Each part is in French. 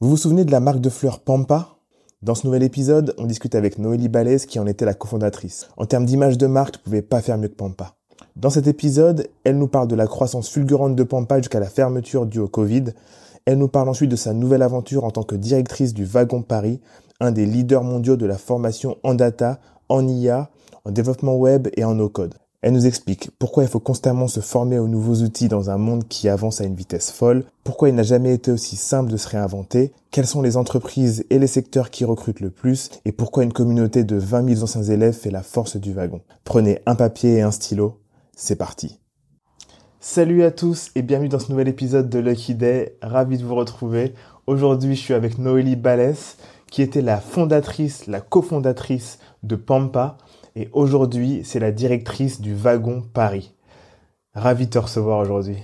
Vous vous souvenez de la marque de fleurs Pampa? Dans ce nouvel épisode, on discute avec Noélie Balès qui en était la cofondatrice. En termes d'image de marque, tu pouvais pas faire mieux que Pampa. Dans cet épisode, elle nous parle de la croissance fulgurante de Pampa jusqu'à la fermeture due au Covid. Elle nous parle ensuite de sa nouvelle aventure en tant que directrice du Wagon Paris, un des leaders mondiaux de la formation en data, en IA, en développement web et en no-code. Elle nous explique pourquoi il faut constamment se former aux nouveaux outils dans un monde qui avance à une vitesse folle, pourquoi il n'a jamais été aussi simple de se réinventer, quelles sont les entreprises et les secteurs qui recrutent le plus, et pourquoi une communauté de 20 000 anciens élèves fait la force du wagon. Prenez un papier et un stylo, c'est parti. Salut à tous et bienvenue dans ce nouvel épisode de Lucky Day, ravi de vous retrouver. Aujourd'hui je suis avec Noélie Balès, qui était la fondatrice, la cofondatrice de Pampa, et aujourd'hui, c'est la directrice du Wagon Paris. Ravi de te recevoir aujourd'hui.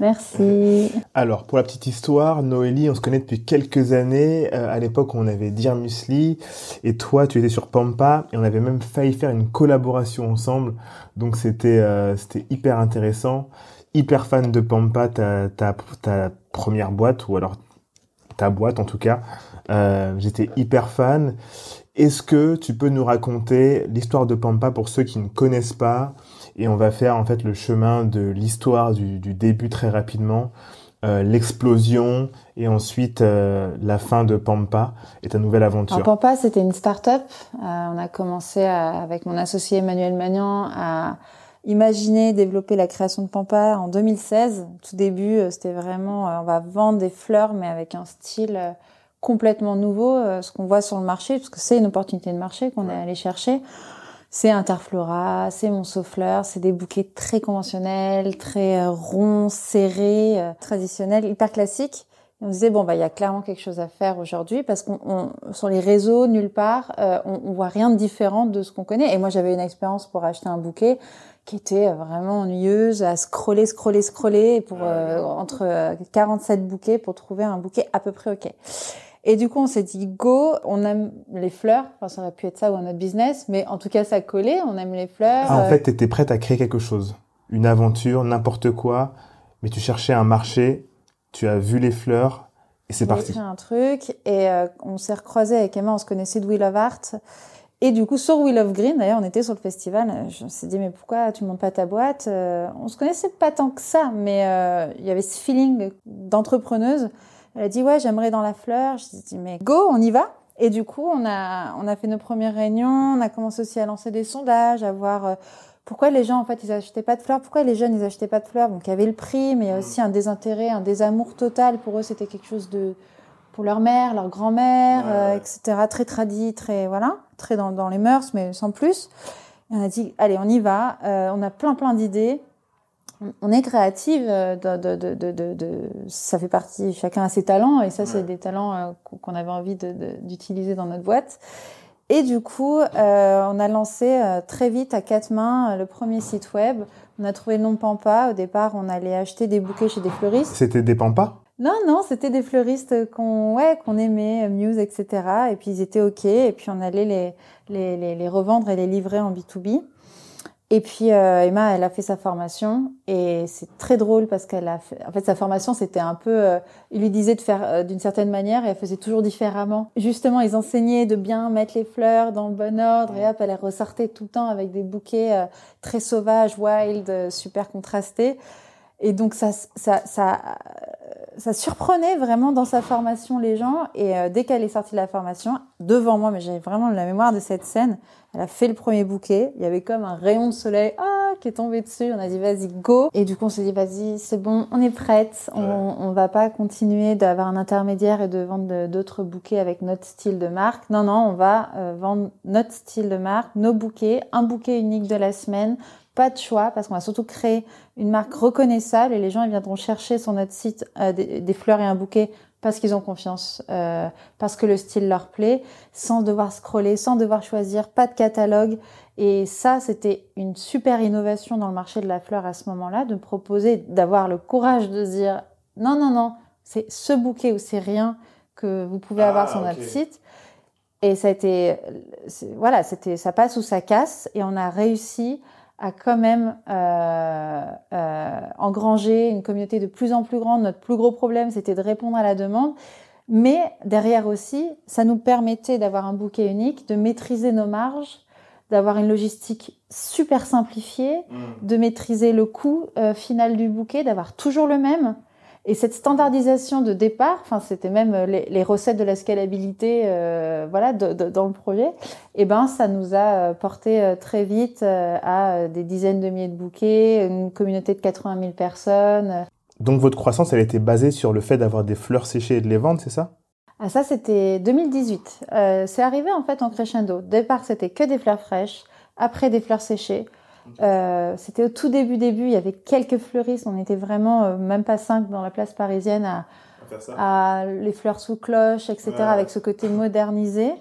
Merci. Alors, pour la petite histoire, Noélie, on se connaît depuis quelques années. Euh, à l'époque, on avait Dear Musli et toi, tu étais sur Pampa et on avait même failli faire une collaboration ensemble. Donc, c'était euh, c'était hyper intéressant. Hyper fan de Pampa, ta, ta, ta première boîte ou alors ta boîte en tout cas. Euh, J'étais hyper fan. Est-ce que tu peux nous raconter l'histoire de Pampa pour ceux qui ne connaissent pas Et on va faire en fait le chemin de l'histoire du, du, début très rapidement, euh, l'explosion et ensuite euh, la fin de Pampa et ta nouvelle aventure. Alors, Pampa, c'était une start-up. Euh, on a commencé à, avec mon associé Emmanuel Magnan à imaginer développer la création de Pampa en 2016. Tout début, euh, c'était vraiment on va vendre des fleurs mais avec un style complètement nouveau, euh, ce qu'on voit sur le marché, parce que c'est une opportunité de marché qu'on est allé chercher. C'est Interflora, c'est Monceau-Fleur, c'est des bouquets très conventionnels, très euh, ronds, serrés, euh, traditionnels, hyper classiques. Et on disait bon bah il y a clairement quelque chose à faire aujourd'hui parce qu'on sur les réseaux nulle part on, on, voit rien de différent de ce qu'on connaît. Et moi j'avais une expérience pour acheter un bouquet qui était vraiment ennuyeuse à scroller, scroller, scroller pour entre 47 bouquets pour trouver un bouquet à peu près ok. Et du coup, on s'est dit, go, on aime les fleurs. Enfin, ça aurait pu être ça ou un autre business, mais en tout cas, ça collait, on aime les fleurs. Ah, en fait, tu étais prête à créer quelque chose. Une aventure, n'importe quoi, mais tu cherchais un marché, tu as vu les fleurs, et c'est parti. On a un truc, et euh, on s'est recroisé avec Emma, on se connaissait de Wheel of Art. Et du coup, sur Wheel of Green, d'ailleurs, on était sur le festival. Je me suis dit, mais pourquoi tu montes pas ta boîte? Euh, On se connaissait pas tant que ça, mais euh, il y avait ce feeling d'entrepreneuse. Elle a dit ouais, j'aimerais dans la fleur. Je dit mais go, on y va. Et du coup, on a on a fait nos premières réunions, on a commencé aussi à lancer des sondages, à voir euh, pourquoi les gens en fait ils achetaient pas de fleurs, pourquoi les jeunes ils achetaient pas de fleurs? Donc il y avait le prix, mais il y a aussi un désintérêt, un désamour total pour eux. C'était quelque chose de pour leur mère, leur grand-mère, euh, etc. Très tradit, très voilà, très dans, dans les mœurs, mais sans plus. Et on a dit allez, on y va. Euh, on a plein plein d'idées on est créative, euh, de, de, de, de, ça fait partie, chacun a ses talents, et ça, c'est des talents euh, qu'on avait envie d'utiliser dans notre boîte. Et du coup, euh, on a lancé très vite à quatre mains le premier site web. On a trouvé le nom Pampa. Au départ, on allait acheter des bouquets chez des fleuristes. C'était des Pampas Non, non, c'était des fleuristes qu'on ouais, qu'on aimait, Muse, etc. Et puis ils étaient OK. Et puis on allait les, les, les, les revendre et les livrer en B2B. Et puis euh, Emma, elle a fait sa formation et c'est très drôle parce qu'elle a fait. En fait, sa formation c'était un peu. Euh, il lui disait de faire euh, d'une certaine manière et elle faisait toujours différemment. Justement, ils enseignaient de bien mettre les fleurs dans le bon ordre et hop, elle ressortait tout le temps avec des bouquets très sauvages, wild, super contrastés. Et donc ça, ça, ça, ça surprenait vraiment dans sa formation les gens. Et dès qu'elle est sortie de la formation, devant moi, mais j'ai vraiment la mémoire de cette scène, elle a fait le premier bouquet. Il y avait comme un rayon de soleil ah, qui est tombé dessus. On a dit vas-y, go. Et du coup, on s'est dit vas-y, c'est bon, on est prête. On, on va pas continuer d'avoir un intermédiaire et de vendre d'autres bouquets avec notre style de marque. Non, non, on va euh, vendre notre style de marque, nos bouquets, un bouquet unique de la semaine. Pas de choix parce qu'on va surtout créer une marque reconnaissable et les gens ils viendront chercher sur notre site euh, des, des fleurs et un bouquet parce qu'ils ont confiance, euh, parce que le style leur plaît, sans devoir scroller, sans devoir choisir, pas de catalogue. Et ça, c'était une super innovation dans le marché de la fleur à ce moment-là, de proposer, d'avoir le courage de dire non, non, non, c'est ce bouquet ou c'est rien que vous pouvez avoir ah, sur notre site. Et ça a été, voilà, c'était, ça passe ou ça casse, et on a réussi à quand même euh, euh, engranger une communauté de plus en plus grande. Notre plus gros problème, c'était de répondre à la demande. Mais derrière aussi, ça nous permettait d'avoir un bouquet unique, de maîtriser nos marges, d'avoir une logistique super simplifiée, mmh. de maîtriser le coût euh, final du bouquet, d'avoir toujours le même. Et cette standardisation de départ, enfin c'était même euh, les, les, recettes de la scalabilité, euh, voilà, de, de, dans le projet. Et eh ben ça nous a euh, porté très vite à des dizaines de milliers de bouquets, une communauté de 80 000 personnes. Donc votre croissance, elle était basée sur le fait d'avoir des fleurs séchées et de les vendre, c'est ça? Ah ça c'était 2018. Euh, c'est arrivé en fait en crescendo. Au départ c'était que des fleurs fraîches, après des fleurs séchées. Euh, c'était au tout début, début. Il y avait quelques fleuristes. On était vraiment euh, même pas cinq dans la place parisienne à, à, les fleurs sous cloche, etc. Avec ce côté modernisé.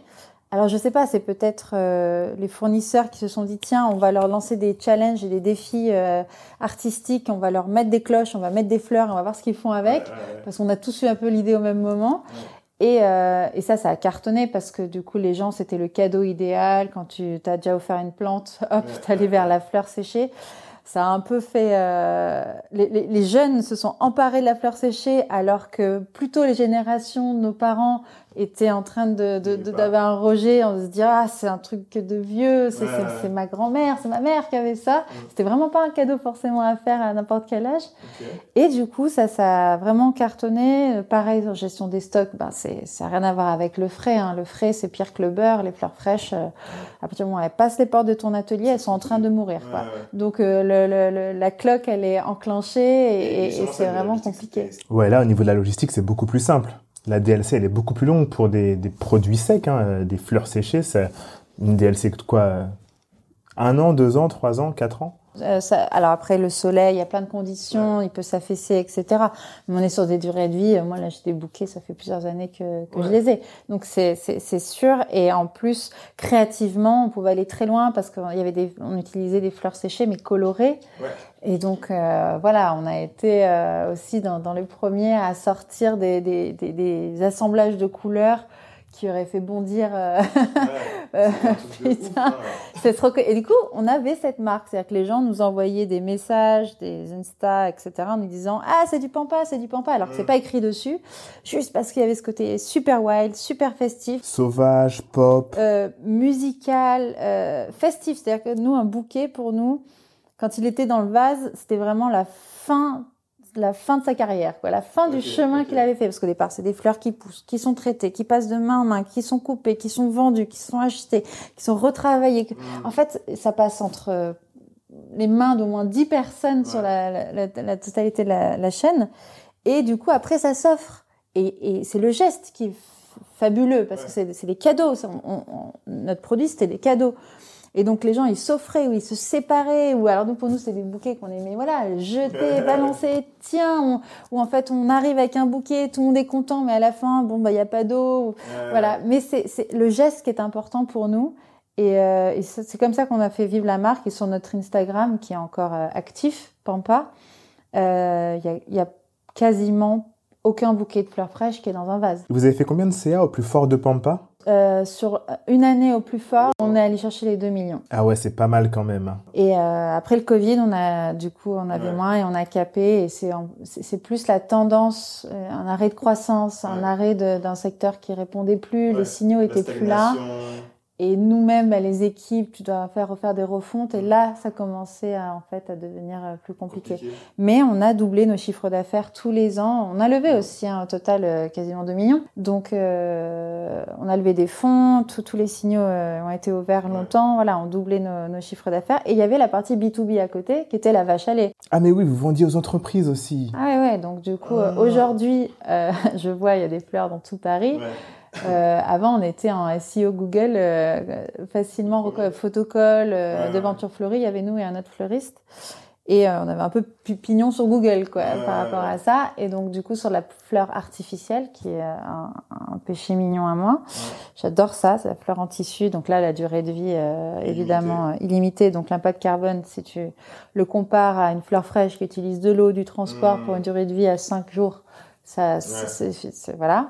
Alors je sais pas, c'est peut-être euh, les fournisseurs qui se sont dit tiens, on va leur lancer des challenges et des défis euh, artistiques, on va leur mettre des cloches, on va mettre des fleurs, on va voir ce qu'ils font avec, parce qu'on a tous eu un peu l'idée au même moment. Et, euh, et, ça, ça a cartonné parce que du coup, les gens, c'était le cadeau idéal. Quand tu t'as déjà offert une plante, hop, t'allais vers la fleur séchée. Ça a un peu fait. Euh, les, les, les, jeunes se sont emparés de la fleur séchée, alors que plutôt les générations de nos parents était en train de d'avoir un rejet, on se dit ah c'est un truc de vieux, c'est ma grand-mère, c'est ma mère qui avait ça. C'était vraiment pas un cadeau forcément à faire à n'importe quel âge. Et du coup ça ça a vraiment cartonné. Pareil gestion des stocks, ben c'est ça a rien à voir avec le frais. Hein. Le frais c'est pire que le beurre. Les fleurs fraîches, euh, à partir du moment où elles passent les portes de ton atelier, elles sont en train de mourir. Quoi. Donc euh, le, le, la cloque elle est enclenchée et, et c'est vraiment compliqué. Ouais là au niveau de la logistique c'est beaucoup plus simple la DLC, elle est beaucoup plus longue pour des, produits secs, hein, euh, des fleurs séchées. Une DLC quoi euh, Un an, deux ans, trois ans, quatre ans? Euh, ça, alors après le soleil, il y a plein de conditions, il peut s'affaisser, etc. Mais on est sur des durées de vie. Moi là, j'ai des bouquets, ça fait plusieurs années que, que je les ai. Donc c'est c'est sûr. Et en plus, créativement, on pouvait aller très loin parce qu'il y avait des, on utilisait des fleurs séchées mais colorées. Ouais. Et donc euh, voilà, on a été euh, aussi dans, dans le premier à sortir des, des, des, des assemblages de couleurs qui aurait fait bondir. Euh... euh putain, c'est trop. Et du coup, on avait cette marque, c'est-à-dire que les gens nous envoyaient des messages, des Insta, etc., en nous disant ah c'est du pampa, c'est du pampa, alors que c'est mm. pas écrit dessus, juste parce qu'il y avait ce côté super wild, super festif, sauvage, pop, euh, musical, euh, festif. C'est-à-dire que nous, un bouquet pour nous, quand il était dans le vase, c'était vraiment la fin la fin de sa carrière, quoi, la fin du chemin qu'il avait fait. Parce qu'au départ, c'est des fleurs qui poussent, qui sont traitées, qui passent de main en main, qui sont coupées, qui sont vendues, qui sont achetées, qui sont retravaillées. Mm. En fait, ça passe entre euh, les mains d'au moins 10 personnes sur la, la, la, totalité de la, chaîne. Et du coup, après, ça s'offre. Et, et c'est le geste qui est fabuleux, parce que c'est des cadeaux. notre produit, c'était des cadeaux. Et donc les gens ils s'offraient ou ils se séparaient. Ou alors nous pour nous c'est des bouquets qu'on aimait. Voilà jeter, balancer, tiens ou en fait on arrive avec un bouquet, tout le monde est content mais à la fin bon bah il y a pas d'eau. Voilà. Mais c'est c'est le geste qui est important pour nous. Et, euh, et c'est comme ça qu'on a fait vivre la marque. Et sur notre Instagram qui est encore euh, actif Pampa euh, il y, a, y a quasiment aucun bouquet de fleurs fraîches qui est dans un vase. Vous avez fait combien de CA au plus fort de Pampa? Euh, sur une année au plus fort, on est allé chercher les 2 millions. Ah ouais, c'est pas mal quand même. Hein. Et euh, après le Covid, on a du coup on avait moins et on a capé et c'est c'est plus la tendance, euh, un arrêt de croissance, un arrêt d'un secteur qui répondait plus, les signaux étaient plus là. Et nous-mêmes, bah, les équipes, tu dois faire refaire des refontes. Et là, ça commençait à, en fait à devenir euh, plus compliqué. Mais on a doublé nos chiffres d'affaires tous les ans. On a levé aussi un hein, total euh, quasiment 2 millions. Donc, euh, on a levé des fonds. tous les signaux euh, ont été ouverts longtemps. Voilà, on doublé nos, nos chiffres d'affaires. Et il y avait la partie B2B à côté, qui était la vache à lait. Ah mais oui, vous vendiez aux entreprises aussi. Ah ouais, ouais. Donc du coup, ah. aujourd'hui, je vois, il y a des fleurs dans tout Paris. Ouais. Euh, avant, on était en SEO Google, euh, facilement photocall, euh, devanture fleurie, il y avait nous et un autre fleuriste. Et euh, on avait un peu pignon sur Google, quoi, par rapport à ça. Et donc, du coup, sur la fleur artificielle, qui est un, un péché mignon à moi, j'adore ça, c'est la fleur en tissu. Donc là, la durée de vie, euh, évidemment, illimitée. Donc, l'impact carbone, si tu le compares à une fleur fraîche qui utilise de l'eau, du transport pour une durée de vie à 5 jours, ça, c'est, voilà,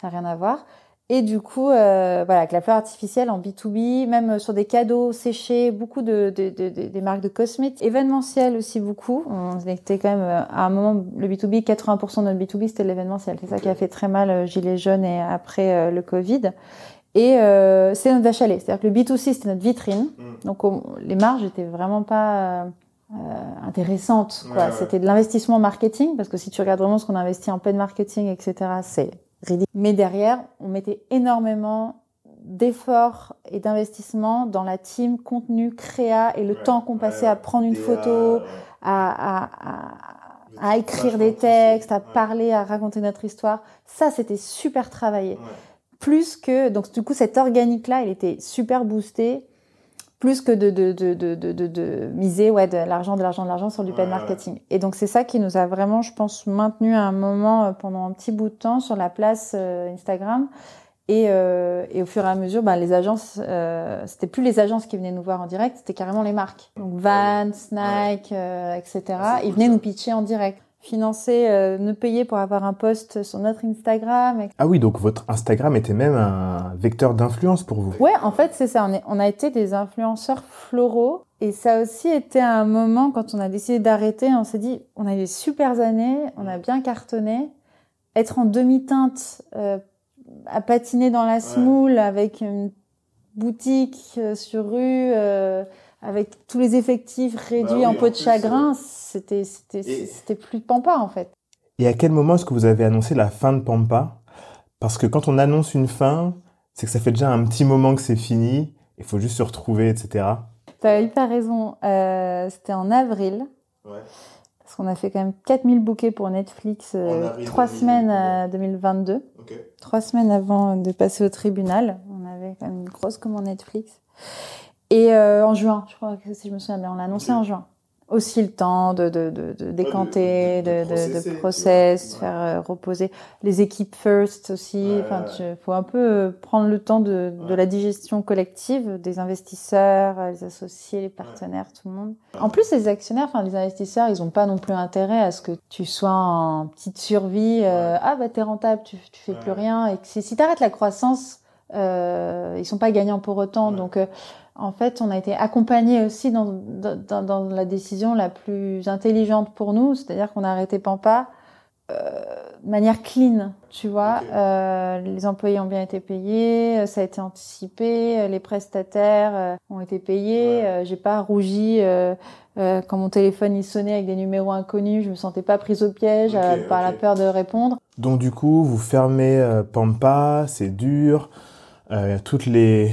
ça n'a rien à voir. Et du coup, euh, voilà, avec la fleur artificielle en B2B, même sur des cadeaux séchés, beaucoup de, de, de, des marques de cosmétiques, événementiel aussi beaucoup. On était quand même euh, à un moment le B2B, 80% de notre B2B c'était l'événementiel. C'est ça qui a fait très mal euh, gilet jaune et après euh, le Covid. Et euh, c'est notre vache à lait. C'est-à-dire que le B2C c'était notre vitrine. Mm. Donc on- les marges étaient vraiment pas euh, intéressantes. ouais. C'était de l'investissement marketing parce que si tu regardes vraiment ce qu'on a investi en paid marketing, etc., c'est ridicule. Mais derrière, on mettait énormément d'efforts et d'investissement dans la team contenu, créa et le Ouais, temps qu'on passait ouais, à prendre une photo, à, à, à, à écrire des textes, à Ouais. parler, à raconter notre histoire. Ça, c'était super travaillé plus que donc du coup cet organique là il était super boosté plus que de de de de de, de, de miser ouais de l'argent de l'argent de l'argent sur du paid marketing. Et donc c'est ça qui nous a vraiment je pense maintenu à un moment euh, pendant un petit bout de temps sur la place euh, Instagram. Et, euh, et au fur et à mesure, bah, les agences, euh, c'était plus les agences qui venaient nous voir en direct, c'était carrément les marques. Donc Vans, Nike, euh, etc. Ah, Ils venaient nous pitcher en direct, financer, euh, nous payer pour avoir un post sur notre Instagram, etc. Ah oui, donc votre Instagram était même un vecteur d'influence pour vous. Ouais, en fait, c'est ça. On, est, on a été des influenceurs floraux. Et ça a aussi été un moment, quand on a décidé d'arrêter, on s'est dit, on a eu des super années, on a bien cartonné. Être en demi-teinte, euh, à patiner dans la semoule avec une boutique euh, sur rue, avec tous les effectifs réduits Bah oui, en en peau de plus, chagrin, c'était c'était c'était plus pampa, en fait. Et à quel moment est-ce que vous avez annoncé la fin de Pampa? Parce que quand on annonce une fin, c'est que ça fait déjà un petit moment que c'est fini, il faut juste se retrouver, etc. T'as hyper raison. Euh, c'était en avril. Ouais. Parce qu'on a fait quand même 4000 bouquets pour Netflix, euh, En avril trois 2022. semaines à 2022, Ok. trois semaines avant de passer au tribunal. On avait quand même une grosse commande Netflix. Et euh, en juin, je crois que si je me souviens bien, on l'a annoncé en juin. Aussi le temps de, de, de, de décanter, de- de de, process, ouais. faire euh, reposer les équipes first aussi. Ouais, enfin, tu faut un peu euh, prendre le temps de, de la digestion collective des investisseurs, les associés, les partenaires, tout le monde. En plus, les actionnaires, enfin les investisseurs, ils ont pas non plus intérêt à ce que tu sois en petite survie. euh. Ah bah t'es rentable, tu, tu fais plus rien. Et que si, si t'arrêtes la croissance, euh, ils sont pas gagnants pour autant. Donc euh, en fait, on a été accompagnés aussi dans, dans, dans la décision la plus intelligente pour nous, c'est-à-dire qu'on a arrêté Pampa euh, de manière clean, tu vois. Euh, les employés ont bien été payés, euh, ça a été anticipé, les prestataires euh, ont été payés. Ouais. J'ai pas rougi quand mon téléphone il sonnait avec des numéros inconnus. Je me sentais pas prise au piège par la peur de répondre. Donc du coup, vous fermez Pampa, c'est dur. Toutes les,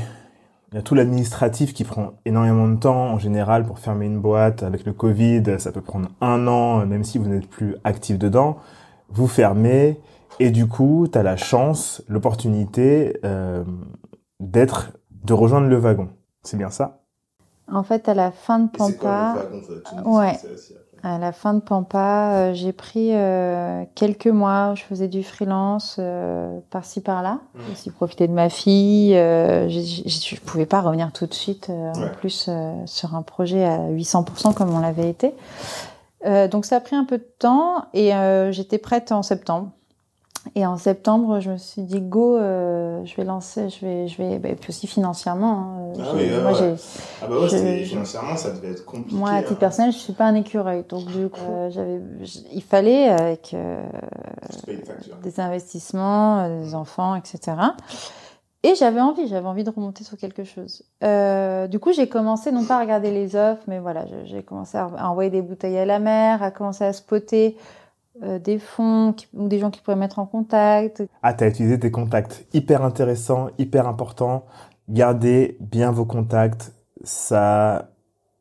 il y a tout l'administratif qui prend énormément de temps en général pour fermer une boîte. Avec le Covid, ça peut prendre un an, même si vous n'êtes plus actif dedans. Vous fermez et du coup, tu as la chance, l'opportunité euh, d'être, de rejoindre le wagon. C'est bien ça? En fait, à la fin de Pampa, Ouais. À la fin de Pampa, euh, j'ai pris euh, quelques mois où je faisais du freelance euh, par-ci par-là. J'ai aussi profité de ma fille. Euh, je pouvais pas revenir tout de suite euh, Ouais. en plus euh, sur un projet à 800% comme on l'avait été. Euh, donc ça a pris un peu de temps et euh, j'étais prête en septembre. Et en septembre, je me suis dit go, euh, je vais lancer, je vais, je vais, bah, et puis aussi financièrement. hein, Ah j'ai- oui, ouais, moi, ouais. Ah bah ouais, Je- financièrement, ça devait être compliqué. moi, à titre hein. personnel, je suis pas un écureuil, donc du coup, euh, j'avais, il fallait avec euh, des investissements, euh, des enfants, etc. Et j'avais envie, j'avais envie de remonter sur quelque chose. Euh, du coup, j'ai commencé non pas à regarder les offres, mais voilà, j'ai commencé à, à envoyer des bouteilles à la mer, à commencer à spotter euh, des fonds qui- ou des gens qui pourraient mettre en contact. Ah, t'as utilisé tes contacts. Hyper intéressant, hyper important. Gardez bien vos contacts. Ça a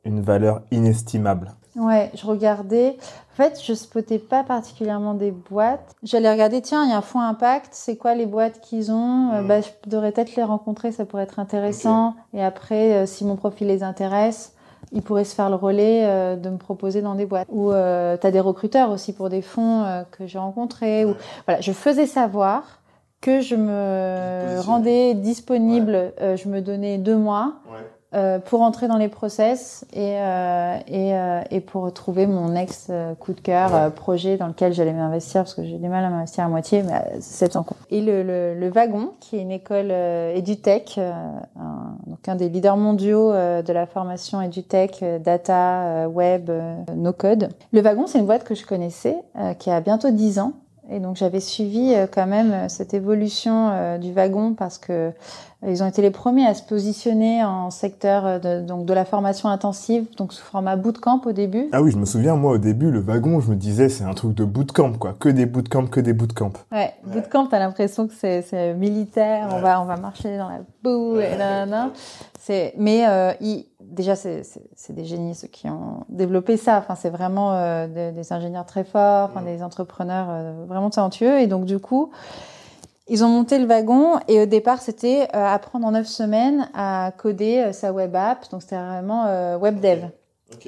une valeur inestimable. Ouais, je regardais. En fait, je spotais pas particulièrement des boîtes. J'allais regarder, tiens, il y a un fonds impact, c'est quoi les boîtes qu'ils ont? Euh, Mhm. bah, Je devrais peut-être les rencontrer, ça pourrait être intéressant. Et après, euh, si mon profil les intéresse, ils pourraient se faire le relais euh, de me proposer dans des boîtes. Ou euh, tu as des recruteurs aussi pour des fonds euh, que j'ai rencontrés. Ou... Voilà, je faisais savoir que je me rendais disponible, euh, je me donnais deux mois Ouais. Euh, pour entrer dans les process et euh, et, euh, et pour trouver mon ex euh, coup de cœur euh, projet dans lequel j'allais m'investir parce que j'ai du mal à m'investir à moitié mais c'est en cours. Et le, le, le, wagon qui est une école edutech un, donc un des leaders mondiaux de la formation edutech data web no code. Le wagon c'est une boîte que je connaissais qui a bientôt 10 ans et donc j'avais suivi quand même cette évolution du wagon parce que ils ont été les premiers à se positionner en secteur euh, de, donc de la formation intensive, donc sous format bootcamp au début. Ah oui, je me souviens, moi au début, le wagon, je me disais, c'est un truc de bootcamp, quoi. Que des bootcamps, que des bootcamps. Ouais, ouais. bootcamp, t'as l'impression que c'est militaire, on va on va marcher dans la boue, et là, là. C'est, mais euh, il, déjà, c'est des génies ceux qui ont développé ça. Enfin, c'est vraiment euh, des, des, ingénieurs très forts, enfin, des entrepreneurs euh, vraiment talentueux. Et donc, du coup, ils ont monté le wagon et au départ, c'était euh, apprendre en neuf semaines à coder euh, sa web app. Donc, c'était vraiment euh, web dev.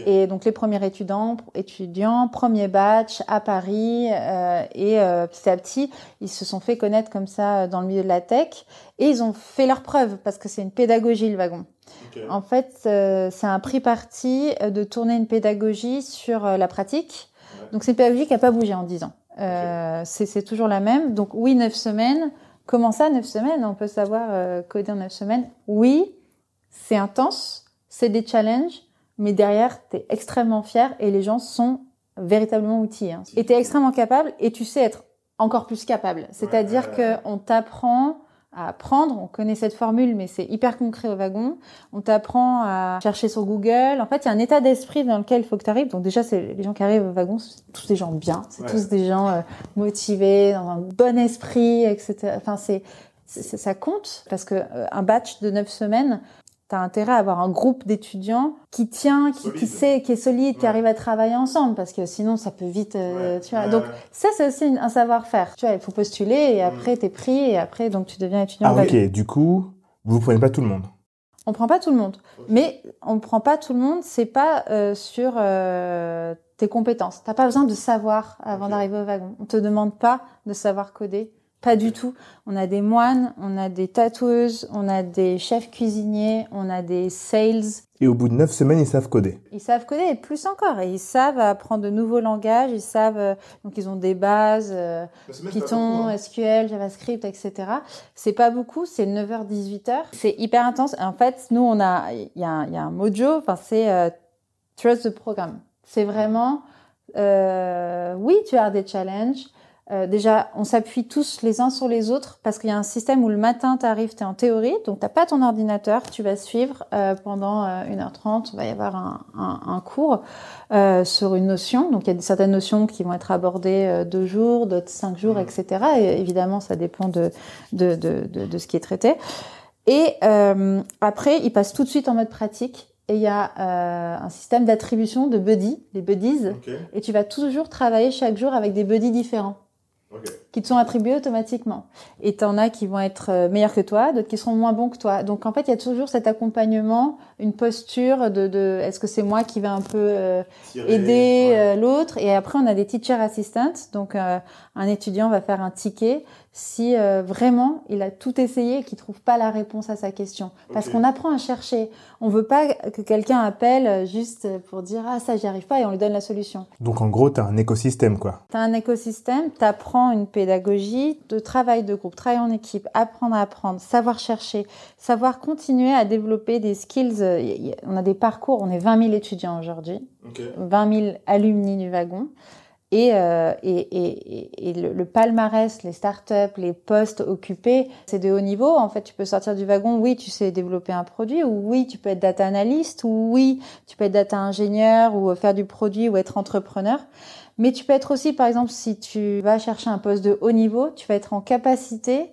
Et donc, les premiers étudiants, étudiants, premier batch à Paris. et petit à petit, ils se sont fait connaître comme ça dans le milieu de la tech. Et ils ont fait leurs preuves parce que c'est une pédagogie, le wagon. En fait, c'est un prix parti de tourner une pédagogie sur la pratique. Donc, c'est une pédagogie qui n'a pas bougé en dix ans. Euh, c'est toujours la même. Donc oui, neuf semaines. Comment ça, neuf semaines? On peut savoir euh, coder en neuf semaines? Oui, c'est intense, c'est des challenges, mais derrière, tu es extrêmement fier et les gens sont véritablement outillés. Hein. Et tu es extrêmement capable et tu sais être encore plus capable. C'est-à-dire que on t'apprend à apprendre. On connaît cette formule, mais c'est hyper concret au wagon. On t'apprend à chercher sur Google. En fait, il y a un état d'esprit dans lequel il faut que tu arrives. Donc déjà, c'est les gens qui arrivent au wagon, c'est tous des gens bien, c'est tous des gens euh, motivés, dans un bon esprit, etc. Enfin, c'est ça compte parce que euh, un batch de neuf semaines, tu as intérêt à avoir un groupe d'étudiants qui tient, qui, qui, sait, qui est solide, qui arrive à travailler ensemble, parce que sinon ça peut vite, euh, tu vois. donc ça c'est aussi un savoir-faire. Tu vois, il faut postuler et mm. après t'es pris et après donc tu deviens étudiant. Ah ok, du coup vous prenez pas tout le monde. On prend pas tout le monde, mais on prend pas tout le monde. C'est pas euh, sur euh, tes compétences. T'as pas besoin de savoir avant d'arriver au wagon. On te demande pas de savoir coder pas du tout. On a des moines, on a des tatoueuses, on a des chefs cuisiniers, on a des sales. Et au bout de neuf semaines, ils savent coder. Ils savent coder et plus encore. Et ils savent apprendre de nouveaux langages. Ils savent euh, donc ils ont des bases euh, Python, hein. SQL, JavaScript, etc. C'est pas beaucoup. C'est 9h 18h. C'est hyper intense. En fait, nous on a il y a, y a un mojo. Enfin c'est euh, trust the program. C'est vraiment oui tu as des challenges euh, déjà, on s'appuie tous les uns sur les autres parce qu'il y a un système où le matin, tu arrives, tu es en théorie, donc tu pas ton ordinateur, tu vas suivre euh, pendant euh, 1h30, il va y avoir un, un, un cours euh, sur une notion. Donc il y a certaines notions qui vont être abordées euh, deux jours, d'autres cinq jours, mmh. etc. Et évidemment, ça dépend de, de, de, de, de ce qui est traité. Et après, il passe tout de suite en mode pratique et il y a euh, un système d'attribution de buddies, les buddies, okay. et tu vas toujours travailler chaque jour avec des buddies différents qui te sont attribués automatiquement. Et t'en as qui vont être euh, meilleurs que toi, d'autres qui seront moins bons que toi. Donc en fait, il y a toujours cet accompagnement, une posture de, de est-ce que c'est moi qui vais un peu euh, aider ouais. euh, l'autre? Et après, on a des teacher assistants. Donc euh, un étudiant va faire un ticket si euh, vraiment il a tout essayé et qu'il trouve pas la réponse à sa question. Parce okay. qu'on apprend à chercher. On veut pas que quelqu'un appelle juste pour dire ah ça j'y arrive pas et on lui donne la solution. Donc en gros, tu as un écosystème quoi. Tu as un écosystème, tu apprends une pédagogie de travail de groupe, travail en équipe, apprendre à apprendre, savoir chercher, savoir continuer à développer des skills. On a des parcours, on est 20 000 étudiants aujourd'hui, okay. 20 000 alumni du wagon. Et, euh, et, et, et le, le, palmarès, les startups, les postes occupés, c'est de haut niveau. En fait, tu peux sortir du wagon. Oui, tu sais développer un produit, ou oui, tu peux être data analyst, ou oui, tu peux être data ingénieur, ou faire du produit, ou être entrepreneur. Mais tu peux être aussi, par exemple, si tu vas chercher un poste de haut niveau, tu vas être en capacité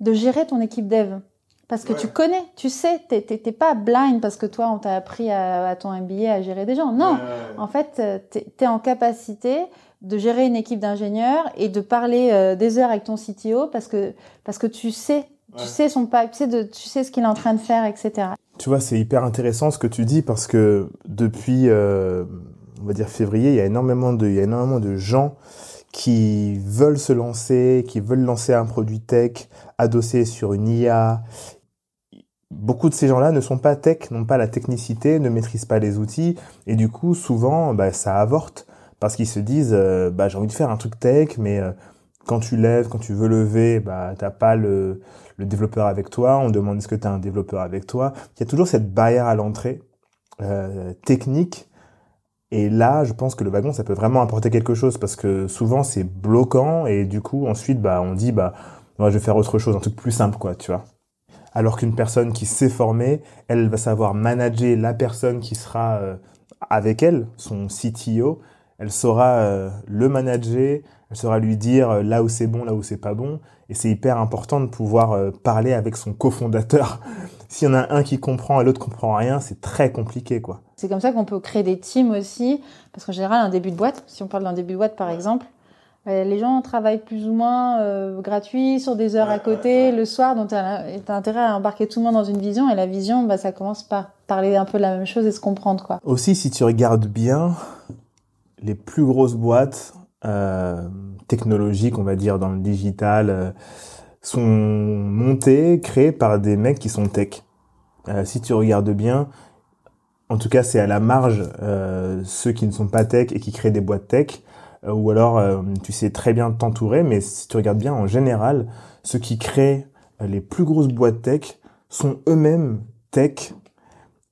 de gérer ton équipe dev. Parce que ouais. tu connais, tu sais, t'es pas blind parce que toi, on t'a appris à, à, ton MBA à gérer des gens. Non, ouais. en fait, t'es es en capacité de gérer une équipe d'ingénieurs et de parler euh, des heures avec ton CTO parce que parce que tu sais, ouais. tu sais son pas, tu sais de, tu sais ce qu'il est en train de faire, etc. Tu vois, c'est hyper intéressant ce que tu dis parce que depuis, euh, on va dire février, il y a énormément de, il y a énormément de gens qui veulent se lancer, qui veulent lancer un produit tech adossé sur une IA. beaucoup de ces gens-là ne sont pas tech, n'ont pas la technicité, ne maîtrisent pas les outils, et du coup, souvent, bah, ça avorte parce qu'ils se disent, euh, bah, j'ai envie de faire un truc tech, mais euh, quand tu lèves, quand tu veux lever, bah, t'as pas le, développeur avec toi. On demande est-ce que tu as un développeur avec toi? Il y a toujours cette barrière à l'entrée euh, technique. Et là, je pense que le wagon, ça peut vraiment apporter quelque chose parce que souvent c'est bloquant et du coup ensuite, bah, on dit, bah, je vais faire autre chose, un truc plus simple, quoi, tu vois alors qu'une personne qui s'est formée, elle va savoir manager la personne qui sera avec elle, son CTO. Elle saura euh, le manager, elle saura lui dire euh, là où c'est bon, là où c'est pas bon. Et c'est hyper important de pouvoir parler avec son cofondateur. S'il y en a un qui comprend et l'autre comprend rien, c'est très compliqué, quoi. C'est comme ça qu'on peut créer des teams aussi, parce qu'en général, un début de boîte, si on parle d'un début de boîte par exemple, les gens travaillent plus ou moins euh, gratuit sur des heures à côté le soir, donc tu as, intérêt à embarquer tout le monde dans une vision et la vision, bah, ça commence par parler un peu de la même chose et se comprendre quoi. Aussi, si tu regardes bien, les plus grosses boîtes euh, technologiques, on va dire dans le digital, euh, sont montées, créées par des mecs qui sont tech. Euh, si tu regardes bien, en tout cas, c'est à la marge ceux qui ne sont pas tech et qui créent des boîtes tech ou alors tu sais très bien t'entourer, mais si tu regardes bien en général, ceux qui créent les plus grosses boîtes tech sont eux-mêmes tech.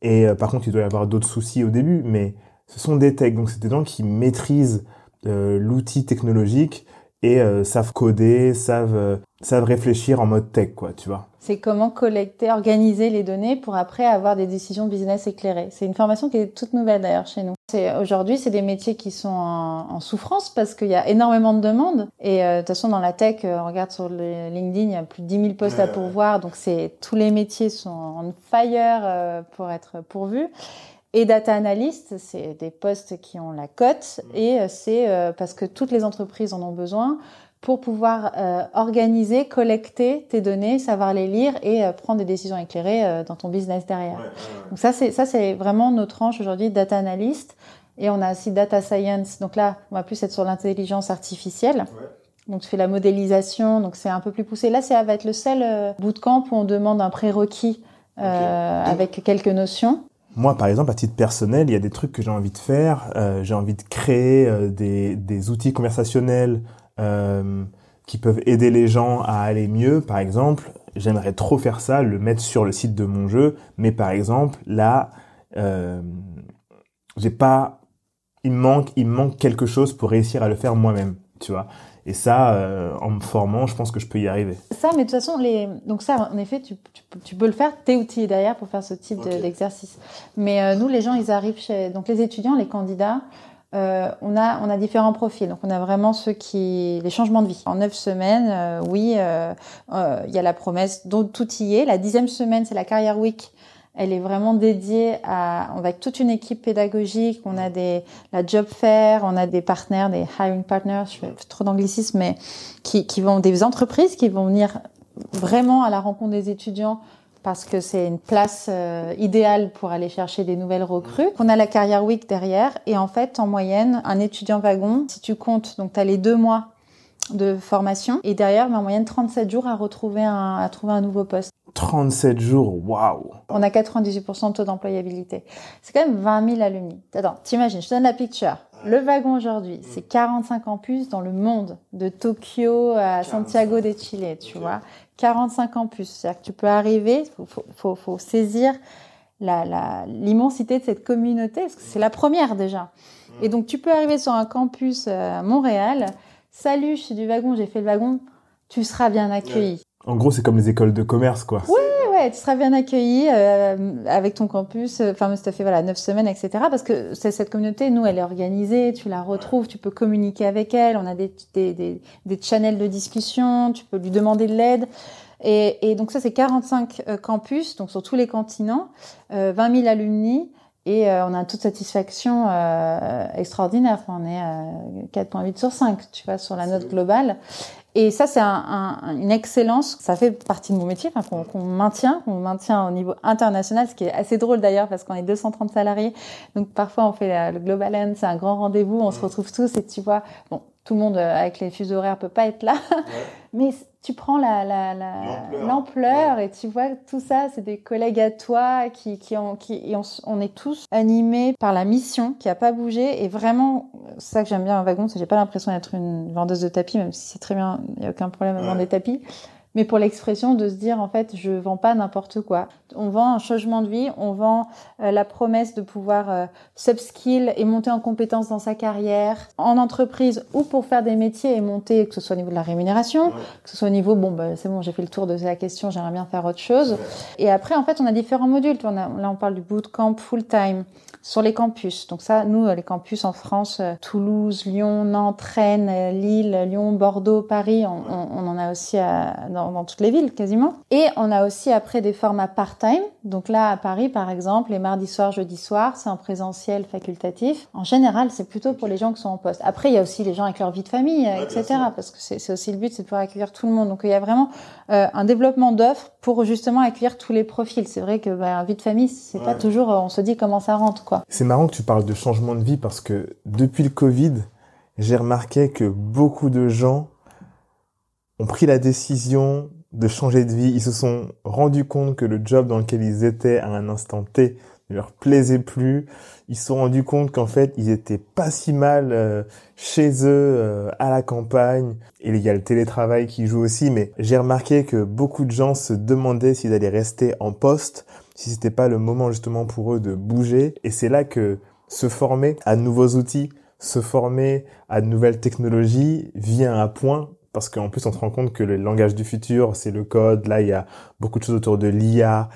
Et par contre, il doit y avoir d'autres soucis au début, mais ce sont des techs, donc c'est des gens qui maîtrisent l'outil technologique et savent coder, savent savent réfléchir en mode tech, quoi, tu vois. C'est comment collecter, organiser les données pour après avoir des décisions business éclairées. C'est une formation qui est toute nouvelle d'ailleurs chez nous. C'est aujourd'hui, c'est des métiers qui sont en, souffrance parce qu'il y a énormément de demandes. Et euh, de toute façon, dans la tech, euh, on regarde sur le LinkedIn, il y a plus de 10 000 postes à pourvoir. Donc c'est tous les métiers sont en fire euh, pour être pourvus. Et data analyst, c'est des postes qui ont la cote et c'est parce que toutes les entreprises en ont besoin pour pouvoir euh, organiser, collecter tes données, savoir les lire et euh, prendre des décisions éclairées euh, dans ton business derrière. Donc ça c'est ça c'est vraiment notre tranche aujourd'hui data analyst et on a aussi data science. Donc là, on va plus être sur l'intelligence artificielle. Donc tu fais la modélisation, donc c'est un peu plus poussé. Là, ça va être le seul bootcamp où on demande un prérequis avec quelques notions. Moi, par exemple, à titre personnel, il y a des trucs que j'ai envie de faire. j'ai envie de créer des, des outils conversationnels euh, qui peuvent aider les gens à aller mieux, par exemple, j'aimerais trop faire ça, le mettre sur le site de mon jeu, mais par exemple, là, euh, j'ai pas, il manque, manque quelque chose pour réussir à le faire moi-même, tu vois. Et ça, euh, en me formant, je pense que je peux y arriver. Ça, mais de toute façon, les... donc ça, en effet, tu, tu, tu peux le faire. T'es outillé derrière pour faire ce type d'exercice. Mais euh, nous, les gens, ils arrivent chez, donc les étudiants, les candidats, euh, on, a, on a différents profils. Donc, on a vraiment ceux qui. les changements de vie. En neuf semaines, oui, il y a la promesse, donc tout y est. La dixième semaine, c'est la Carrière Week. Elle est vraiment dédiée à. Avec toute une équipe pédagogique. On a des la job fair, on a des partenaires, des hiring partners. Je fais trop d'anglicisme, mais qui, qui vont des entreprises qui vont venir vraiment à la rencontre des étudiants parce que c'est une place euh, idéale pour aller chercher des nouvelles recrues. On a la Carrière Week derrière et en fait, en moyenne, un étudiant wagon, si tu comptes, donc tu as les deux mois de formation et derrière, en moyenne 37 jours à retrouver un, à trouver un nouveau poste. 37 jours, waouh On a 98% de taux d'employabilité. C'est quand même 20 000 alumni. Attends, t'imagines, je te donne la picture. Le wagon aujourd'hui, c'est 45 campus dans le monde, de Tokyo à Santiago de Chile, tu vois. 45 campus. C'est-à-dire que tu peux arriver, il faut, faut, faut, saisir l'immensité la, de cette communauté, parce que c'est la première déjà. Et donc tu peux arriver sur un campus euh, à Montréal, salut, je suis du wagon, j'ai fait le wagon, tu seras bien accueilli. En gros, c'est comme les écoles de commerce, quoi. Oui, ouais, tu seras bien accueilli euh, avec ton campus. Euh, enfin, ça fait voilà neuf semaines, etc. Parce que cette communauté, nous, elle est organisée. Tu la retrouves, tu peux communiquer avec elle. On a des des des, des channels de discussion. Tu peux lui demander de l'aide. Et, donc ça, c'est 45 euh, campus, donc sur tous les continents, euh, 20 000 alumni. Et euh, on a un taux de satisfaction euh, extraordinaire. Enfin, on est à 4.8 sur 5, tu vois, sur la note globale. Et ça, c'est un, un, une excellence. Ça fait partie de mon métier, enfin, qu'on maintient, qu'on maintient au niveau international, ce qui est assez drôle d'ailleurs parce qu'on est 230 salariés. Donc parfois, on fait le Global End, c'est un grand rendez-vous, on se retrouve tous et tu vois, bon, tout le monde avec les fuseaux horaires peut pas être là. Mais tu prends la, la, l'ampleur. et tu vois tout ça, c'est des collègues à toi qui, qui ont, qui, on, est tous animés par la mission qui a pas bougé. Et vraiment, c'est ça que j'aime bien en wagon, c'est que j'ai pas l'impression d'être une vendeuse de tapis, même si c'est très bien, il y a aucun problème à vendre des tapis mais pour l'expression de se dire en fait je vends pas n'importe quoi. On vend un changement de vie, on vend euh, la promesse de pouvoir euh, subskill et monter en compétence dans sa carrière en entreprise ou pour faire des métiers et monter que ce soit au niveau de la rémunération, que ce soit au niveau bon bah, c'est bon j'ai fait le tour de la question j'aimerais bien faire autre chose. Et après en fait on a différents modules. là on parle du bootcamp full time sur les campus. Donc ça, nous, les campus en France, euh, Toulouse, Lyon, Nantes, Rennes, Lille, Lyon, Bordeaux, Paris, on, on, en a aussi à, dans, dans, toutes les villes quasiment. Et on a aussi après des formats part-time. Donc là, à Paris, par exemple, les mardis soirs, jeudis soirs, c'est en présentiel facultatif. En général, c'est plutôt pour les gens qui sont en poste. Après, il y a aussi les gens avec leur vie de famille, etc. Parce que c'est aussi le but, c'est de pouvoir accueillir tout le monde. Donc il y a vraiment euh, un développement d'offres pour justement accueillir tous les profils. C'est vrai que bah, vie de famille, c'est pas toujours, on se dit comment ça rentre, quoi. C'est marrant que tu parles de changement de vie parce que depuis le Covid, j'ai remarqué que beaucoup de gens ont pris la décision de changer de vie. Ils se sont rendus compte que le job dans lequel ils étaient à un instant T ne leur plaisait plus. Ils se sont rendus compte qu'en fait, ils étaient pas si mal euh, chez eux, euh, à la campagne. Et il y a le télétravail qui joue aussi, mais j'ai remarqué que beaucoup de gens se demandaient s'ils allaient rester en poste, si c'était pas le moment justement pour eux de bouger. Et c'est là que se former à de nouveaux outils, se former à de nouvelles technologies vient à point parce qu'en plus on se rend compte que le langage du futur, c'est le code. Là, il y a beaucoup de choses autour de l'IA.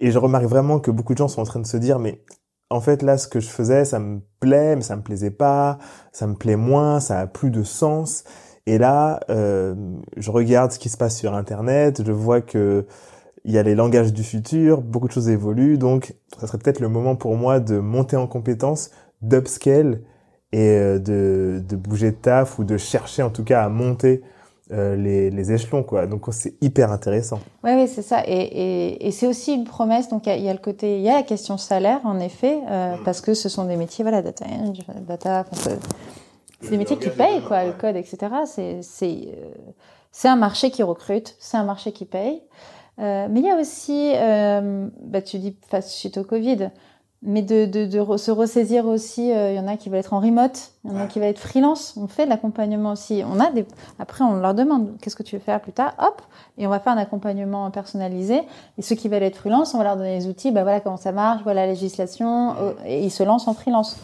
Et je remarque vraiment que beaucoup de gens sont en train de se dire, mais en fait, là, ce que je faisais, ça me plaît, mais ça me plaisait pas, ça me plaît moins, ça a plus de sens. Et là, euh, je regarde ce qui se passe sur Internet, je vois que il y a les langages du futur, beaucoup de choses évoluent, donc ça serait peut-être le moment pour moi de monter en compétence, d'upscale et euh, de, de bouger de taf ou de chercher en tout cas à monter euh, les, les, échelons quoi. Donc c'est hyper intéressant. Oui oui c'est ça. Et, et, et c'est aussi une promesse. Donc il y, a le côté il y a la question salaire en effet euh, mm. parce que ce sont des métiers voilà data data c'est des métiers qui payent quoi le code etc c'est c'est euh, un marché qui recrute c'est un marché qui paye. Euh, mais il y a aussi bah tu dis face suite au Covid mais de, de, de se ressaisir aussi. Il y en a qui veulent être en remote, il y en a qui veulent être freelance. On fait de l'accompagnement aussi. On a des. Après, on leur demande qu'est-ce que tu veux faire plus tard? Hop, et on va faire un accompagnement personnalisé. Et ceux qui veulent être freelance, on va leur donner les outils. Ben voilà comment ça marche, voilà la législation, et ils se lancent en freelance.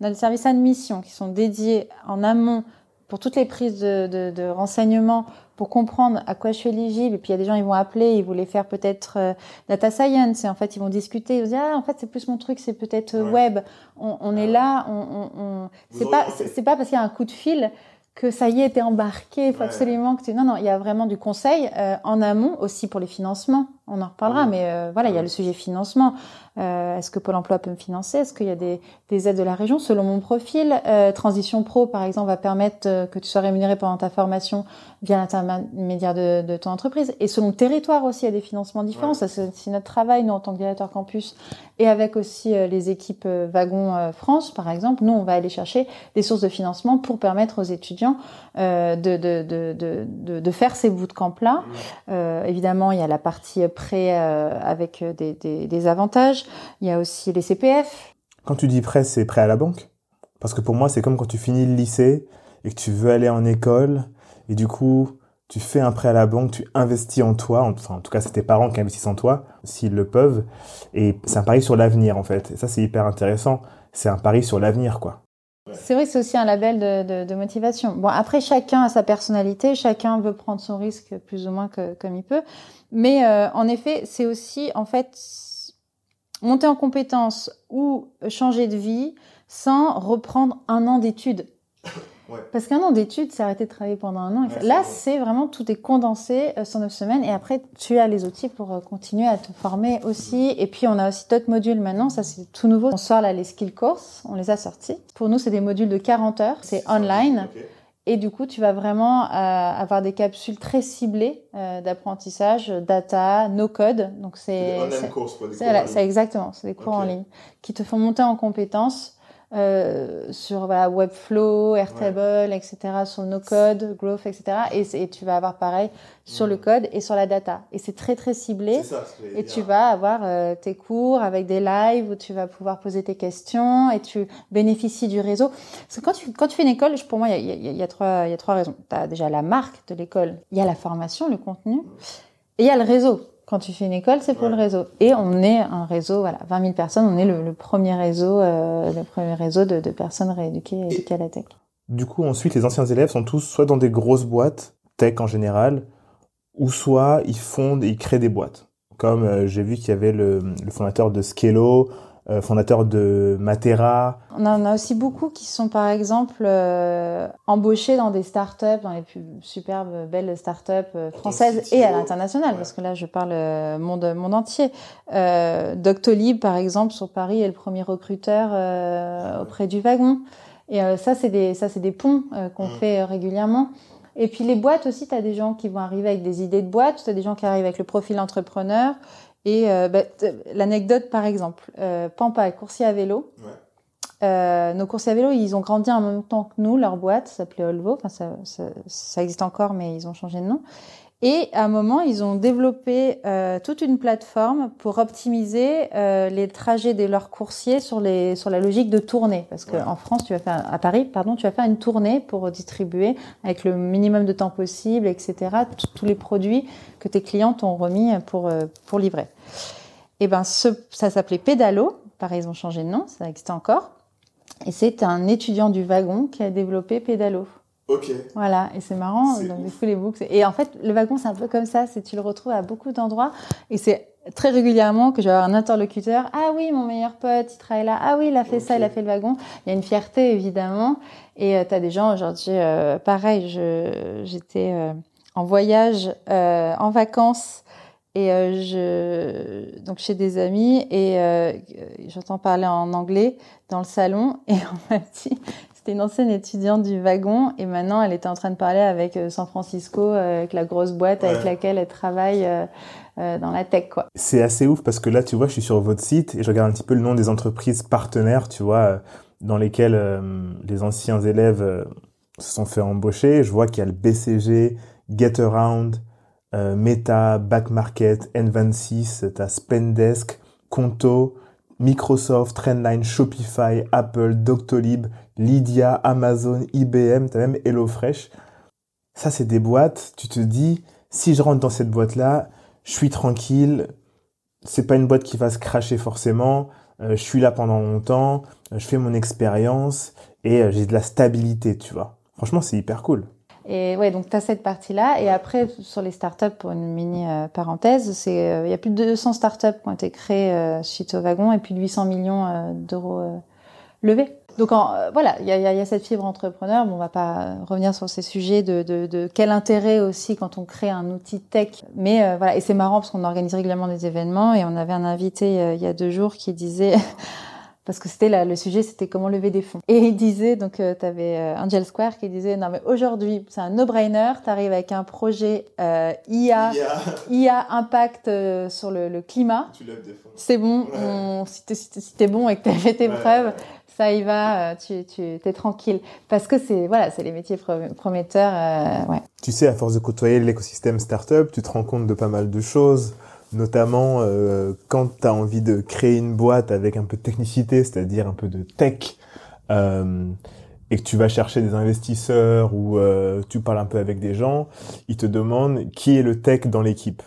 On a des services admission qui sont dédiés en amont pour toutes les prises de, de, de renseignements pour comprendre à quoi je suis éligible. Et puis il y a des gens, ils vont appeler, ils voulaient faire peut-être euh, data science, et en fait ils vont discuter, ils vont dire ah en fait c'est plus mon truc, c'est peut-être euh, web. On, on est là, on, on, on... c'est pas c'est pas parce qu'il y a un coup de fil que ça y est, t'es embarqué, il faut absolument que tu... Non, non, il y a vraiment du conseil euh, en amont aussi pour les financements. On en reparlera, mais euh, voilà, il y a le sujet financement. Euh, Est-ce que Pôle Emploi peut me financer? Est-ce qu'il y a des, des, aides de la région? Selon mon profil euh, Transition Pro, par exemple, va permettre euh, que tu sois rémunéré pendant ta formation via l'intermédiaire de, de, ton entreprise. Et selon le territoire aussi, il y a des financements différents. Ça, c'est notre travail, nous, en tant que directeur campus, et avec aussi les équipes Wagon France, par exemple. Nous, on va aller chercher des sources de financement pour permettre aux étudiants de, de, de, de, de, faire ces bootcamps-là. évidemment, il y a la partie prêt avec des, des, des avantages. Il y a aussi les CPF. Quand tu dis prêt, c'est prêt à la banque? Parce que pour moi, c'est comme quand tu finis le lycée et que tu veux aller en école et du coup, tu fais un prêt à la banque, tu investis en toi, enfin, en tout cas, c'est tes parents qui investissent en toi, s'ils le peuvent, et c'est un pari sur l'avenir, en fait. Et ça, c'est hyper intéressant. C'est un pari sur l'avenir, quoi. C'est vrai que c'est aussi un label de, de, de, motivation. Bon, après, chacun a sa personnalité, chacun veut prendre son risque plus ou moins que, comme il peut. Mais euh, en effet, c'est aussi, en fait, monter en compétence ou changer de vie sans reprendre un an d'études. Ouais. Parce qu'un an d'études, c'est arrêter de travailler pendant un an. Ouais, Là, c'est vraiment tout est condensé euh, sur neuf semaines et après, tu as les outils pour euh, continuer à te former aussi. Et puis, on a aussi d'autres modules maintenant. Ça, c'est tout nouveau. On sort là les skill courses. On les a sortis. Pour nous, c'est des modules de 40 heures. C'est online. Okay. Et du coup, tu vas vraiment euh, avoir des capsules très ciblées euh, d'apprentissage, data, no code. Donc c'est c'est exactement, c'est des cours okay. en ligne qui te font monter en compétences euh, sur voilà, Webflow, Airtable, etc., sur nos codes, Growth, etc. Et, et, tu vas avoir pareil sur le code et sur la data. Et c'est très très ciblé. Ça, et tu vas avoir euh, tes cours avec des lives où tu vas pouvoir poser tes questions et tu bénéficies du réseau. Parce que quand tu, quand tu fais une école, pour moi, il y a, y, a, y, a trois, il y a trois raisons. Tu as déjà la marque de l'école, il y a la formation, le contenu, et il y a le réseau. Quand tu fais une école, c'est pour le réseau. Et on est un réseau, voilà, 20 000 personnes. On est le, le premier réseau, euh, le premier réseau de, de personnes rééduquées et éduquées à la tech. Du coup, ensuite, les anciens élèves sont tous soit dans des grosses boîtes, tech en général, ou soit ils fondent, ils créent des boîtes. Comme euh, j'ai vu qu'il y avait le, le fondateur de Skello, euh, fondateur de Matera. On en a aussi beaucoup qui sont par exemple euh, embauchés dans des startups, dans les plus superbes, belles startups euh, françaises et à l'international, ouais. parce que là je parle monde, monde entier. Euh, Doctolib par exemple sur Paris est le premier recruteur euh, auprès du wagon. Et ça c'est des ça c'est des ponts qu'on mmh. fait régulièrement. Et puis les boîtes aussi, tu as des gens qui vont arriver avec des idées de boîte, tu as des gens qui arrivent avec le profil entrepreneur. Et euh, bah, l'anecdote, par exemple, euh, Pampa, coursier à vélo. Ouais. Euh, nos coursiers à vélo, ils ont grandi en même temps que nous. Leur boîte s'appelait Olvo. Enfin, ça, ça, ça, existe encore, mais ils ont changé de nom. Et à un moment, ils ont développé euh, toute une plateforme pour optimiser euh, les trajets de leurs coursiers sur les sur la logique de tournée. Parce qu'en ouais. France, tu vas faire à Paris, pardon, tu vas faire une tournée pour distribuer avec le minimum de temps possible, etc. Tous les produits que tes clients t'ont remis pour euh, pour livrer. Et ben, ce, ça s'appelait Pédalo. Pareil, ils ont changé de nom, ça existe encore. Et c'est un étudiant du wagon qui a développé Pédalo. Ok. Voilà, et c'est marrant. Du coup, les books. Et en fait, le wagon, c'est un peu comme ça. C'est tu le retrouves à beaucoup d'endroits. Et c'est très régulièrement que j'ai un interlocuteur. Ah oui, mon meilleur pote, il travaille là. Ah oui, il a fait okay. ça, il a fait le wagon. Il y a une fierté, évidemment. Et euh, tu as des gens, aujourd'hui, euh, pareil, je, j'étais euh, en voyage, euh, en vacances. Et je donc chez des amis et j'entends parler en anglais dans le salon et on m'a dit c'était une ancienne étudiante du wagon et maintenant elle était en train de parler avec euh, San Francisco, euh, avec la grosse boîte ouais. avec laquelle elle travaille euh, dans la tech. quoi. C'est assez ouf parce que là, tu vois, je suis sur votre site et je regarde un petit peu le nom des entreprises partenaires, tu vois, dans lesquelles les anciens élèves se sont fait embaucher. Je vois qu'il y a le BCG, GetAround, Meta, Backmarket, N26, t'as Spendesk, Conto, Microsoft, Trendline, Shopify, Apple, Doctolib, Lydia, Amazon, IBM, t'as même HelloFresh. Ça, c'est des boîtes, tu te dis, si je rentre dans cette boîte-là, je suis tranquille, c'est pas une boîte qui va se cracher forcément, euh, je suis là pendant longtemps, euh, je fais mon expérience et euh, j'ai de la stabilité, tu vois. Franchement, c'est hyper cool. Et ouais, donc tu as cette partie-là. Et après, sur les startups, pour une mini euh, parenthèse, c'est il euh, y a plus de 200 startups qui ont été créées euh, suite au wagon et plus de 800 millions d'euros levés. Donc en, voilà, il y a, y a, cette fibre entrepreneur. Bon, on va pas revenir sur ces sujets de, de, de quel intérêt aussi quand on crée un outil tech. Mais voilà, et c'est marrant parce qu'on organise régulièrement des événements et on avait un invité il y a deux jours qui disait parce que c'était le sujet, c'était comment lever des fonds. Et il disait, donc euh, tu avais euh, Angel Square qui disait, non mais aujourd'hui, c'est un no-brainer, tu arrives avec un projet euh, IA, IA, IA impact euh, sur le, le, climat. Tu lèves des fonds. C'est bon, ouais. on, si t'es si bon et que tu as fait tes ouais, preuves, ça y va, euh, tu, tu es tranquille. Parce que c'est voilà, c'est les métiers prometteurs. Euh, ouais. Tu sais, à force de côtoyer l'écosystème startup, tu te rends compte de pas mal de choses notamment euh, quand tu as envie de créer une boîte avec un peu de technicité, c'est-à-dire un peu de tech, euh, et que tu vas chercher des investisseurs ou euh, tu parles un peu avec des gens, ils te demandent qui est le tech dans l'équipe.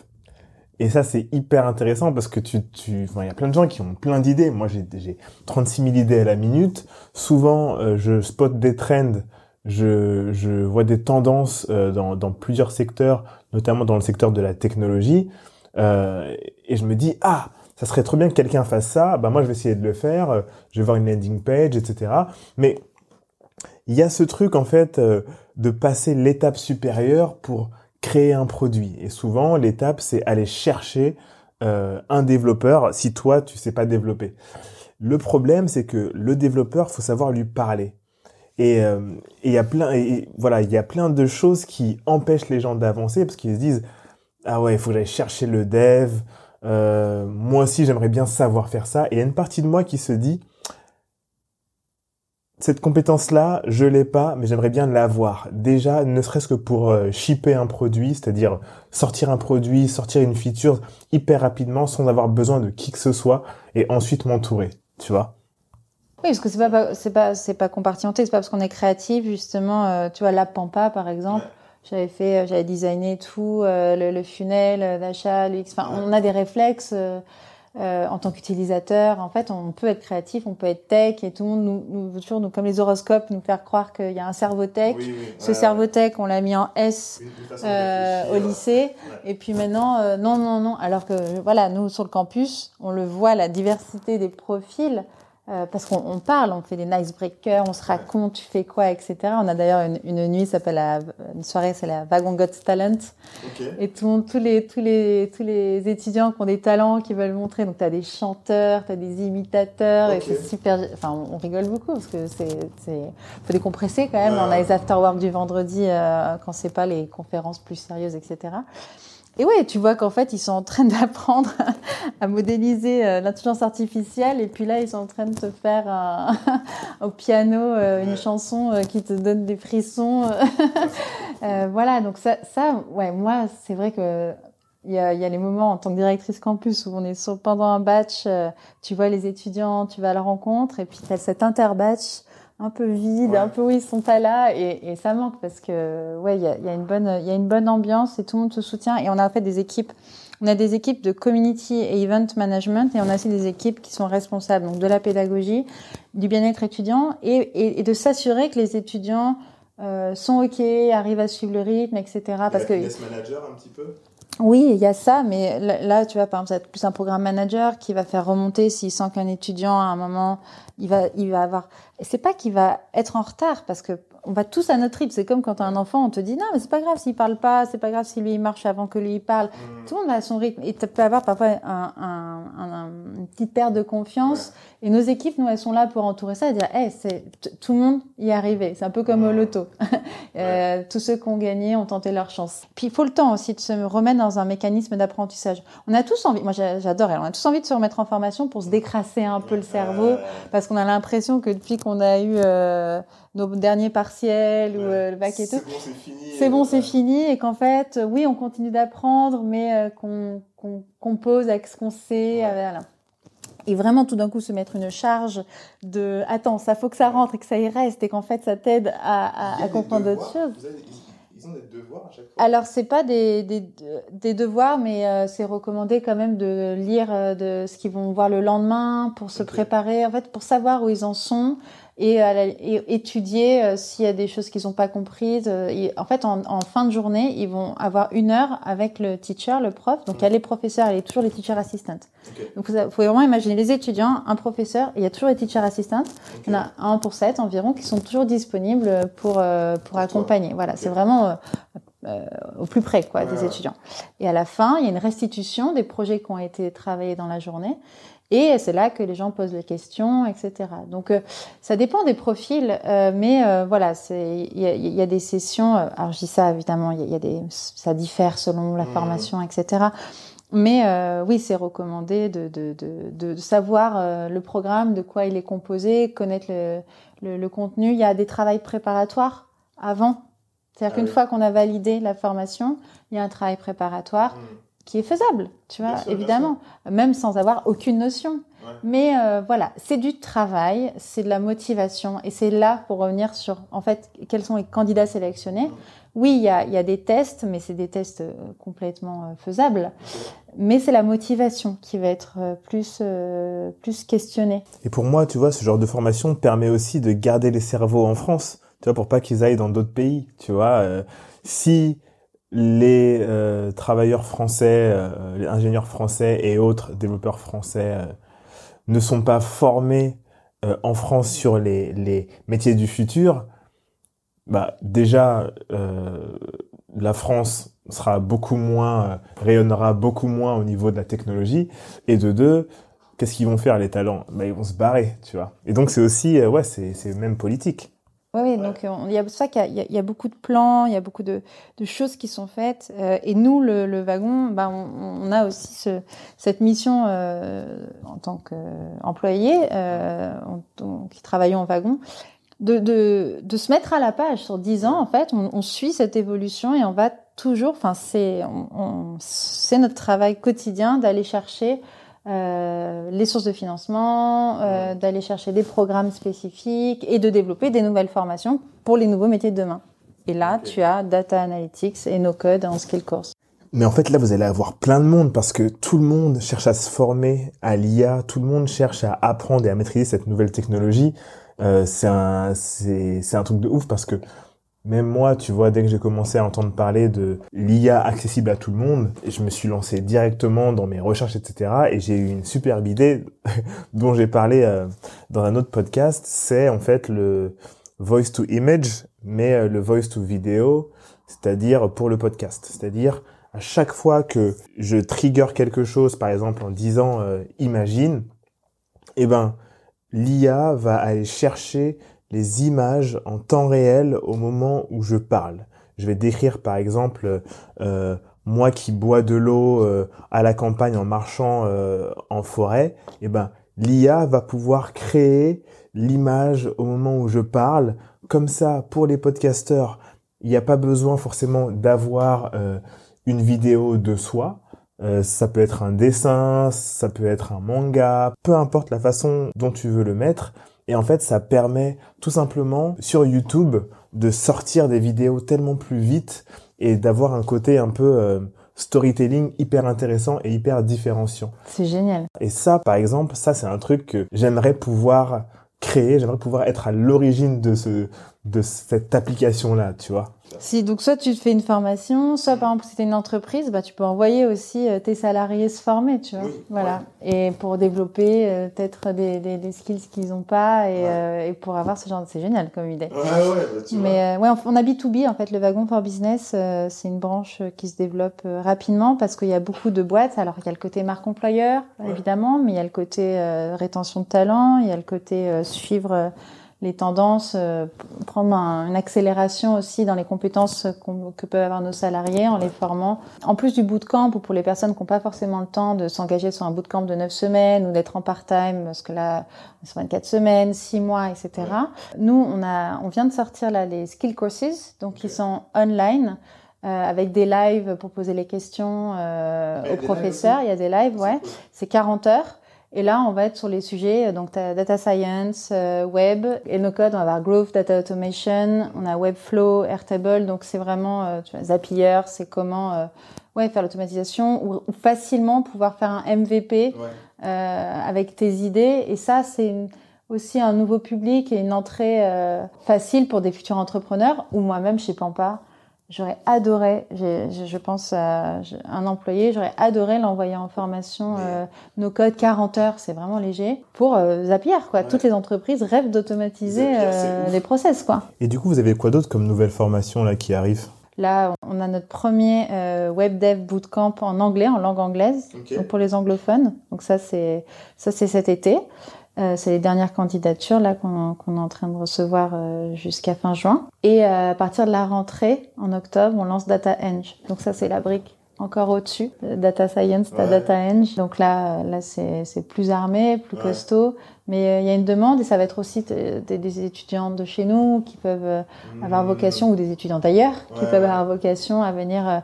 Et ça, c'est hyper intéressant parce que tu, tu, enfin, il y a plein de gens qui ont plein d'idées. Moi, j'ai, j'ai 36 000 idées à la minute. Souvent, euh, je spot des trends, je, je vois des tendances euh, dans, dans plusieurs secteurs, notamment dans le secteur de la technologie. Euh, et je me dis, ah, ça serait trop bien que quelqu'un fasse ça, bah moi je vais essayer de le faire, euh, je vais voir une landing page, etc. Mais il y a ce truc en fait euh, de passer l'étape supérieure pour créer un produit. Et souvent l'étape c'est aller chercher euh, un développeur si toi tu sais pas développer. Le problème c'est que le développeur faut savoir lui parler. Et il y a plein et, voilà il y a plein de choses qui empêchent les gens d'avancer parce qu'ils se disent ah ouais, il faut que j'aille chercher le dev. Euh, moi aussi, j'aimerais bien savoir faire ça. Et il y a une partie de moi qui se dit, Cette compétence-là, je l'ai pas, mais j'aimerais bien l'avoir. Déjà, ne serait-ce que pour euh, shipper un produit, c'est-à-dire sortir un produit, sortir une feature hyper rapidement sans avoir besoin de qui que ce soit et ensuite m'entourer, tu vois. Oui, parce que c'est pas c'est pas c'est pas compartimenté, c'est pas parce qu'on est créatif justement. Euh, tu vois, la Pampa par exemple, j'avais fait, euh, j'avais designé tout euh, le, le, funnel d'achat, Enfin, on a des réflexes. Euh, en tant qu'utilisateur. En fait, on peut être créatif, on peut être tech, et tout le monde nous, nous veut toujours, nous, comme les horoscopes, nous faire croire qu'il y a un cerveau tech. Ce cerveau tech, on l'a mis en S euh, au lycée, et puis maintenant, euh, non, non, non. Alors que voilà, nous sur le campus, on le voit, la diversité des profils. Euh, parce qu'on parle, on fait des nice breakers, on se raconte, tu fais quoi, etc. On a d'ailleurs une, une, nuit, s'appelle une soirée, c'est la Wagon Got Talent. Et tout, tous les tous les tous les étudiants qui ont des talents, qui veulent montrer. Donc tu as des chanteurs, tu as des imitateurs, et c'est super. Enfin, on, rigole beaucoup parce que c'est c'est faut décompresser quand même. On a les afterwork du vendredi euh, quand c'est pas les conférences plus sérieuses, etc. Et ouais, tu vois qu'en fait, ils sont en train d'apprendre à modéliser euh, l'intelligence artificielle. Et puis là, ils sont en train de te faire au piano euh, une chanson euh, qui te donne des frissons. voilà, donc ça, ça, ouais, moi, c'est vrai que il y a, y a les moments en tant que directrice campus où on est sur, pendant un batch, tu vois les étudiants, tu vas à la rencontre, et puis tu as cet interbatch un peu vide, un peu où ils sont pas là et, et ça manque parce que ouais, il y a, y a, une bonne il y a une bonne ambiance et tout le monde se soutient et on a fait des équipes on a des équipes de community et event management et on a aussi des équipes qui sont responsables donc de la pédagogie, du bien-être étudiant et, et, et de s'assurer que les étudiants euh, sont ok, arrivent à suivre le rythme, etc. Parce que manager un petit peu? Oui, il y a ça, mais là, tu vois, par exemple, c'est plus un programme manager qui va faire remonter s'il sent qu'un étudiant, à un moment, il va, il va avoir. C'est pas qu'il va être en retard, parce que on va tous à notre rythme. C'est comme quand as un enfant, on te dit non, mais c'est pas grave s'il parle pas, c'est pas grave si lui il marche avant que lui il parle. Mmh. Tout le monde a son rythme. Et tu peux avoir parfois un, un, un, une petite perte de confiance. Et nos équipes, nous, elles sont là pour entourer ça et dire, hey, c'est tout le monde y est arrivé. C'est un peu comme au loto. euh, tous ceux qui ont gagné ont tenté leur chance. Puis il faut le temps aussi de se remettre dans un mécanisme d'apprentissage. On a tous envie, moi j'adore, on a tous envie de se remettre en formation pour se décrasser un peu le cerveau, parce qu'on a l'impression que depuis qu'on a eu euh, nos derniers partiels ou euh, le bac et tout, c'est bon, c'est fini. Et qu'en fait, oui, on continue d'apprendre, mais euh, qu'on qu'on compose avec ce qu'on sait. Voilà et vraiment tout d'un coup se mettre une charge de attends ça faut que ça rentre et que ça y reste et qu'en fait ça t'aide à, à, à comprendre d'autres choses. ils ont des devoirs à chaque fois. Alors c'est pas des, des, des, devoirs mais euh, c'est recommandé quand même de lire euh, de ce qu'ils vont voir le lendemain pour se préparer en fait pour savoir où ils en sont et, et étudier euh, s'il y a des choses qu'ils n'ont pas comprises. Et, en fait, en, en, fin de journée, ils vont avoir une heure avec le teacher, le prof. Donc, il y a les professeurs et toujours les teacher assistants. Donc, vous pouvez vraiment imaginer les étudiants, un professeur, et il y a toujours les teacher assistants. Il y en a un pour sept environ qui sont toujours disponibles pour, euh, pour accompagner. Voilà, c'est vraiment euh, euh, au plus près quoi, des étudiants. Et à la fin, il y a une restitution des projets qui ont été travaillés dans la journée. Et c'est là que les gens posent les questions, etc. Donc euh, ça dépend des profils, euh, mais euh, voilà, il y a, y a, des sessions. alors je dis ça évidemment, il y, a des ça diffère selon la mmh. formation, etc. Mais oui, c'est recommandé de, de, de, de, savoir le programme, de quoi il est composé, connaître le, le, le contenu. Il y a des travaux préparatoires avant. C'est-à-dire ah qu'une fois qu'on a validé la formation, il y a un travail préparatoire. Mmh qui est faisable, tu vois, évidemment, même sans avoir aucune notion. Mais euh, voilà, c'est du travail, c'est de la motivation, et c'est là pour revenir sur, en fait, quels sont les candidats sélectionnés. Oui, il y a, y a, des tests, mais c'est des tests euh, complètement euh, faisables. Mais c'est la motivation qui va être plus plus questionnée. Et pour moi, tu vois, ce genre de formation permet aussi de garder les cerveaux en France, tu vois, pour pas qu'ils aillent dans d'autres pays, tu vois. si les euh, travailleurs français, euh, les ingénieurs français et autres développeurs français euh, ne sont pas formés en France sur les, les, métiers du futur, bah déjà la France sera beaucoup moins rayonnera beaucoup moins au niveau de la technologie. Et de deux qu'est-ce qu'ils vont faire les talents? Bah ils vont se barrer tu vois. Et donc c'est aussi ouais c'est c'est même politique oui, ouais. donc il y a ça qu'il y, y, a beaucoup de plans, il y a beaucoup de, de choses qui sont faites. Euh, et nous, le, le wagon, bah, on, on, a aussi ce, cette mission euh, en tant qu'employé euh, qui travaillons en wagon, de, de, de se mettre à la page sur 10 ans, en fait, on, on suit cette évolution et on va toujours, enfin, c'est, on, c'est notre travail quotidien d'aller chercher euh, les sources de financement, euh, d'aller chercher des programmes spécifiques et de développer des nouvelles formations pour les nouveaux métiers de demain. Et là, tu as Data Analytics et No Code en Skill Course. Mais en fait, là, vous allez avoir plein de monde parce que tout le monde cherche à se former à l'IA, tout le monde cherche à apprendre et à maîtriser cette nouvelle technologie. Euh, c'est un, c'est, c'est un truc de ouf parce que même moi, tu vois, dès que j'ai commencé à entendre parler de l'IA accessible à tout le monde, je me suis lancé directement dans mes recherches, etc. Et j'ai eu une superbe idée dont j'ai parlé euh, dans un autre podcast. C'est en fait le voice to image, mais euh, le voice to video, c'est-à-dire pour le podcast. C'est-à-dire à chaque fois que je trigger quelque chose, par exemple en disant euh, imagine, eh ben l'IA va aller chercher les images en temps réel au moment où je parle. Je vais décrire par exemple euh, moi qui bois de l'eau euh, à la campagne en marchant euh, en forêt, eh ben l'IA va pouvoir créer l'image au moment où je parle. Comme ça, pour les podcasteurs, il n'y a pas besoin forcément d'avoir une vidéo de soi. ça peut être un dessin, ça peut être un manga, peu importe la façon dont tu veux le mettre. Et en fait, ça permet tout simplement sur YouTube de sortir des vidéos tellement plus vite et d'avoir un côté un peu euh, storytelling hyper intéressant et hyper différenciant. C'est génial. Et ça, par exemple, ça c'est un truc que j'aimerais pouvoir créer, j'aimerais pouvoir être à l'origine de ce de cette application là, tu vois. Si donc soit tu fais une formation, soit par exemple si tu une entreprise, bah tu peux envoyer aussi euh, tes salariés se former, tu vois. voilà. Et pour développer euh, peut-être des, des, des, skills qu'ils n'ont pas et, euh, et, pour avoir ce genre de c'est génial comme idée. Ouais ouais, bah, tu Mais ouais, on, a B2B en fait le wagon for business, c'est une branche qui se développe rapidement parce qu'il y a beaucoup de boîtes. Alors il y a le côté marque employeur évidemment, mais il y a le côté rétention de talent, il y a le côté suivre les tendances, euh, prendre une accélération aussi dans les compétences que peuvent avoir nos salariés en les formant. En plus du bootcamp ou pour les personnes qui n'ont pas forcément le temps de s'engager sur un bootcamp de 9 semaines ou d'être en part-time parce que là, c'est 24 semaines, 6 mois, etc. Nous, on a, on vient de sortir là les skill courses, donc ils sont online. Euh, avec des lives pour poser les questions euh, aux professeurs. Il y a des lives, ouais. C'est 40 heures. Et là, on va être sur les sujets, euh, donc data science, euh, web, et nos codes, on va avoir growth, data automation, on a webflow, airtable, donc c'est vraiment, euh, tu vois, Zapier, c'est comment, euh, ouais, faire l'automatisation ou, facilement pouvoir faire un MVP avec tes idées. Et ça, c'est aussi un nouveau public et une entrée facile pour des futurs entrepreneurs ou moi-même chez Pampa J'aurais adoré, je pense à un employé, j'aurais adoré l'envoyer en formation euh, nos codes 40 heures, c'est vraiment léger, pour euh, Zapier. Quoi. Toutes les entreprises rêvent d'automatiser euh, les process. Quoi. Et du coup, vous avez quoi d'autre comme nouvelle formation là, qui arrive? Là, on a notre premier euh, web dev bootcamp en anglais, en langue anglaise, donc pour les anglophones. Donc ça, c'est ça, c'est cet été. Euh, c'est les dernières candidatures là qu'on est en train de recevoir euh, jusqu'à fin juin. Et euh, à partir de la rentrée, en octobre, on lance Data Eng. Donc ça, c'est la brique encore au-dessus. Data Science, Data Eng. Donc là, là c'est plus armé, plus costaud. Mais il y a une demande et ça va être aussi des, étudiants de chez nous qui peuvent avoir mmh. vocation, ou des étudiants d'ailleurs, qui peuvent avoir vocation à venir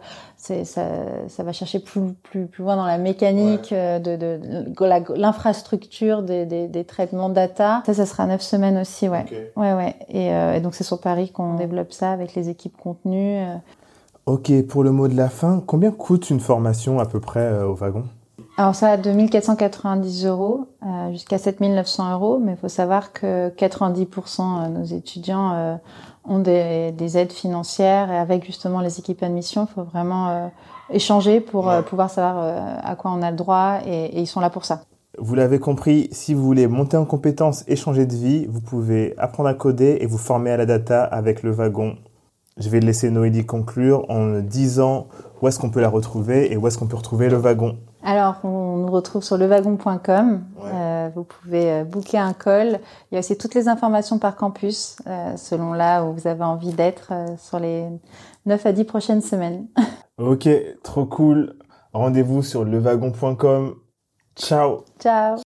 ça, ça va chercher plus, plus, plus loin dans la mécanique euh, de, de, l'infrastructure des, des, des, traitements data. Ça, ça sera neuf semaines aussi, ouais. Ouais, ouais. Et, euh, et donc c'est sur Paris qu'on développe ça avec les équipes contenues. Euh. Ok, pour le mot de la fin, combien coûte une formation à peu près au wagon? Alors ça a 2490 euros jusqu'à 7900 euros, mais il faut savoir que 90% de nos étudiants ont des, des, aides financières et avec justement les équipes admission, il faut vraiment euh, échanger pour euh, pouvoir savoir euh, à quoi on a le droit et, et ils sont là pour ça. Vous l'avez compris, si vous voulez monter en compétences et changer de vie, vous pouvez apprendre à coder et vous former à la data avec le wagon. Je vais laisser Noélie conclure en disant où est-ce qu'on peut la retrouver et où est-ce qu'on peut retrouver le wagon. Alors, on nous retrouve sur lewagon.com. Euh, vous pouvez euh, booker un call. Il y a aussi toutes les informations par campus, euh, selon là où vous avez envie d'être sur les 9 à 10 prochaines semaines. ok, trop cool. Rendez-vous sur lewagon.com. Ciao. Ciao.